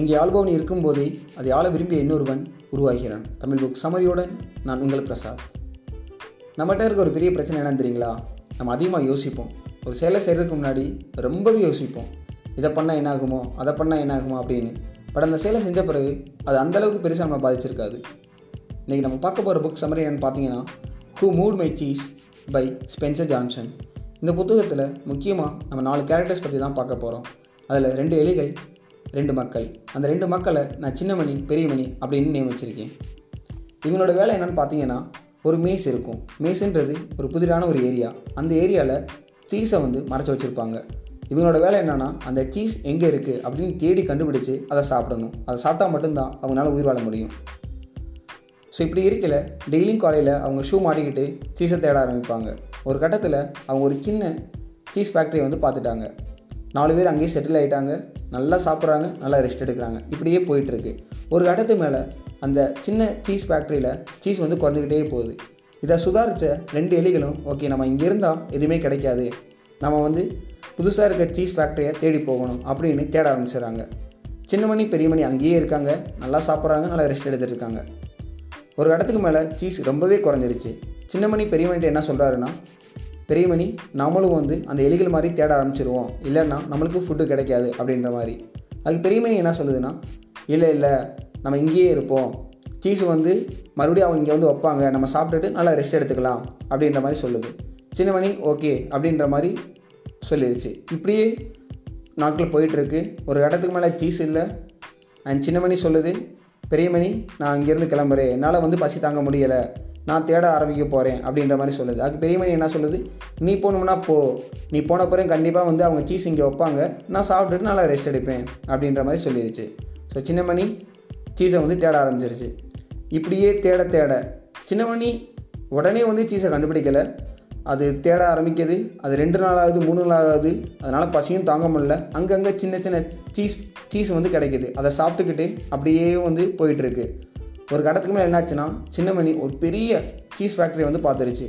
இங்கே ஆள்பவன் இருக்கும்போதே அதை ஆள விரும்பிய இன்னொருவன் உருவாகிறான். தமிழ் புக் சமரியுடன் நான் உங்கள் பிரசாத். நம்மகிட்ட இருக்க ஒரு பெரிய பிரச்சனை என்னன்னு தெரியுங்களா? நம்ம அதிகமாக யோசிப்போம். ஒரு செயலை செய்கிறதுக்கு முன்னாடி ரொம்பவே யோசிப்போம். இதை பண்ணால் என்ன ஆகுமோ அதை பண்ணால் என்ன ஆகுமோ அப்படின்னு. பட் அந்த செயலை செஞ்ச பிறகு அது அந்தளவுக்கு பெருசாக நம்ம பாதிச்சிருக்காது. இன்றைக்கி நம்ம பார்க்க போகிற புக் சமரி என்னென்னு பார்த்தீங்கன்னா who moved my cheese by Spencer Johnson இந்த புத்தகத்தில் முக்கியமாக நம்ம நாலு கேரக்டர்ஸ் பற்றி தான் பார்க்க போகிறோம் அதில் ரெண்டு எலிகள் ரெண்டு மக்கள். அந்த ரெண்டு மக்களை நான் சின்னமணி பெரியமணி அப்படின்னு நியமிச்சிருக்கேன் இவங்களோட வேலை என்னென்னு பார்த்தீங்கன்னா ஒரு மேஸ் இருக்கும். மேஸுன்றது ஒரு புதிரான ஒரு ஏரியா அந்த ஏரியாவில் சீஸை வந்து மறைச்சி வச்சுருப்பாங்க. இவங்களோட வேலை என்னென்னா அந்த சீஸ் எங்கே இருக்குது அப்படின்னு தேடி கண்டுபிடிச்சு அதை சாப்பிடணும். அதை சாப்பிட்டா மட்டும்தான் அவங்களால உயிர் வாழ முடியும். ஸோ இப்படி இருக்கல டெய்லியும் காலையில் அவங்க ஷூ மாட்டிக்கிட்டு சீஸை தேட ஆரம்பிப்பாங்க. ஒரு கட்டத்தில் அவங்க ஒரு சின்ன சீஸ் ஃபேக்ட்ரியை வந்து பார்த்துட்டாங்க. நாலு பேர் அங்கேயே செட்டில் ஆகிட்டாங்க நல்லா சாப்பிட்றாங்க நல்லா ரெஸ்ட் எடுக்கிறாங்க. இப்படியே போயிட்டுருக்கு. ஒரு கட்டத்து மேலே அந்த சின்ன சீஸ் ஃபேக்ட்ரியில் சீஸ் வந்து குறைஞ்சிக்கிட்டே போகுது. இதை சுதாரித்த ரெண்டு எலிகளும் ஓகே நம்ம இங்கே இருந்தால் எதுவுமே கிடைக்காது. நம்ம வந்து புதுசாக இருக்க சீஸ் ஃபேக்ட்ரியை தேடி போகணும் அப்படின்னு தேட ஆரம்பிச்சிடுறாங்க. சின்னமணி பெரியமணி அங்கேயே இருக்காங்க. நல்லா சாப்பிட்றாங்க நல்லா ரெஸ்ட் எடுத்துகிட்டு இருக்காங்க. ஒரு இடத்துக்கு மேலே சீஸ் ரொம்பவே குறைஞ்சிருச்சு. சின்னமணி பெரியமணிட்ட என்ன சொல்கிறாருன்னா பெரியமணி நம்மளும் வந்து அந்த எலிகள் மாதிரி தேட ஆரம்பிச்சிருவோம். இல்லைன்னா நம்மளுக்கு ஃபுட்டு கிடைக்காது அப்படின்ற மாதிரி. அதுக்கு பெரியமணி என்ன சொல்லுதுன்னா இல்லை இல்லை நம்ம இங்கேயே இருப்போம். சீஸ் வந்து மறுபடியும் அவங்க இங்கே வந்து வைப்பாங்க. நம்ம சாப்பிட்டுட்டு நல்லா ரெஸ்ட் எடுத்துக்கலாம். அப்படின்ற மாதிரி சொல்லுது. சின்னமணி ஓகே அப்படின்ற மாதிரி சொல்லிடுச்சு இப்படியே நாட்கள் போயிட்டுருக்கு. ஒரு இடத்துக்கு மேலே சீஸ் இல்லை. அண்ட் சின்னமணி சொல்லுது பெரியமணி நான் இங்கேருந்து கிளம்புறேன். என்னால் வந்து பசி தாங்க முடியலை. நான் தேட ஆரம்பிக்க போகிறேன் அப்படின்ற மாதிரி சொல்லுது. அதுக்கு பெரியமணி என்ன சொல்லுது? நீ போகணும்னா போ. நீ போன பிறகு கண்டிப்பாக வந்து அவங்க சீஸ் இங்கே வைப்பாங்க. நான் சாப்பிட்டுட்டு நல்லா ரெஸ்ட் எடுப்பேன் அப்படின்ற மாதிரி சொல்லிடுச்சு ஸோ சின்னமணி சீஸை வந்து தேட ஆரம்பிச்சிருச்சு. இப்படியே தேட தேட. சின்னமணி உடனே வந்து சீஸை கண்டுபிடிக்கலை. அது தேட ஆரம்பிக்குது. அது ரெண்டு நாள் ஆகுது மூணு நாள் ஆகுது. அதனால் பசியும் தாங்க முடியல. அங்கங்கே சின்ன சின்ன சீஸ் சீஸ் வந்து கிடைக்குது. அதை சாப்பிட்டுக்கிட்டு அப்படியே வந்து போயிட்டுருக்கு ஒரு கடத்துக்கு மேலே என்னாச்சுன்னா சின்னமணி ஒரு பெரிய சீஸ் ஃபேக்ட்ரி வந்து பார்த்துருச்சு.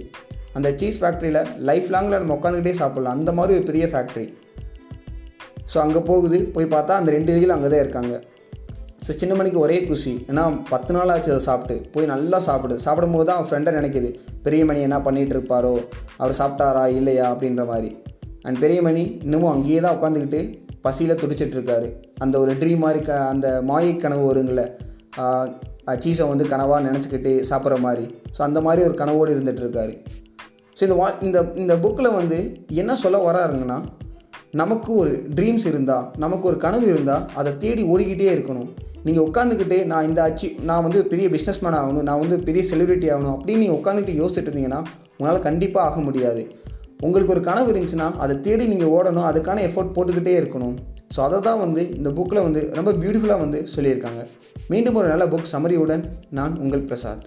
அந்த சீஸ் ஃபேக்ட்ரியில் லைஃப் லாங்கில் நம்ம உட்காந்துக்கிட்டே சாப்பிட்லாம். அந்த மாதிரி ஒரு பெரிய ஃபேக்ட்ரி ஸோ அங்கே போகுது போய் பார்த்தா அந்த ரெண்டு எலிகள் அங்கே தான் இருக்காங்க. ஸோ சின்ன மணிக்கு ஒரே குஷி. ஏன்னா பத்து நாள் ஆச்சு அதை சாப்பிட்டு. போய் நல்லா சாப்பிடு. சாப்பிடும்போது தான் அவன் ஃப்ரெண்டை நினைக்கிது. பெரிய மணி என்ன பண்ணிகிட்டு இருப்பாரோ? அவர் சாப்பிட்டாரா இல்லையா? அப்படின்ற மாதிரி. அண்ட் பெரிய மணி இன்னமும் அங்கேயே தான் உட்காந்துக்கிட்டு பசியில் துடிச்சிட்ருக்காரு அந்த ஒரு ட்ரீம் மாதிரி க அந்த மாயை கனவு வருங்கள சீஸை வந்து கனவாக நினச்சிக்கிட்டு சாப்பிட்ற மாதிரி. ஸோ அந்த மாதிரி ஒரு கனவோடு இருந்துகிட்ருக்காரு ஸோ இந்த வா இந்த இந்த புக்கில் வந்து என்ன சொல்ல வராருங்கன்னா நமக்கு ஒரு ட்ரீம்ஸ் இருந்தால் நமக்கு ஒரு கனவு இருந்தால் அதை தேடி ஓடிக்கிட்டே இருக்கணும். நீங்கள் உட்காந்துக்கிட்டு நான் இந்த அச்சீவ் நான் வந்து பெரிய பிஸ்னஸ்மேன் ஆகணும் நான் வந்து பெரிய செலிபிரிட்டி ஆகணும் அப்படின்னு நீங்கள் உட்காந்துக்கிட்டு யோசிச்சுட்டு இருந்தீங்கன்னா உங்களால் கண்டிப்பாக ஆக முடியாது. உங்களுக்கு ஒரு கனவு இருந்துச்சுன்னா அதை தேடி நீங்கள் ஓடணும் அதுக்கான எஃபோர்ட் போட்டுக்கிட்டே இருக்கணும். ஸோ அதை தான் வந்து இந்த புக்கில் வந்து ரொம்ப பியூட்டிஃபுல்லாக வந்து சொல்லியிருக்காங்க. மீண்டும் ஒரு நல்ல புக் சமரியுடன் நான் உங்கள் பிரசாத்.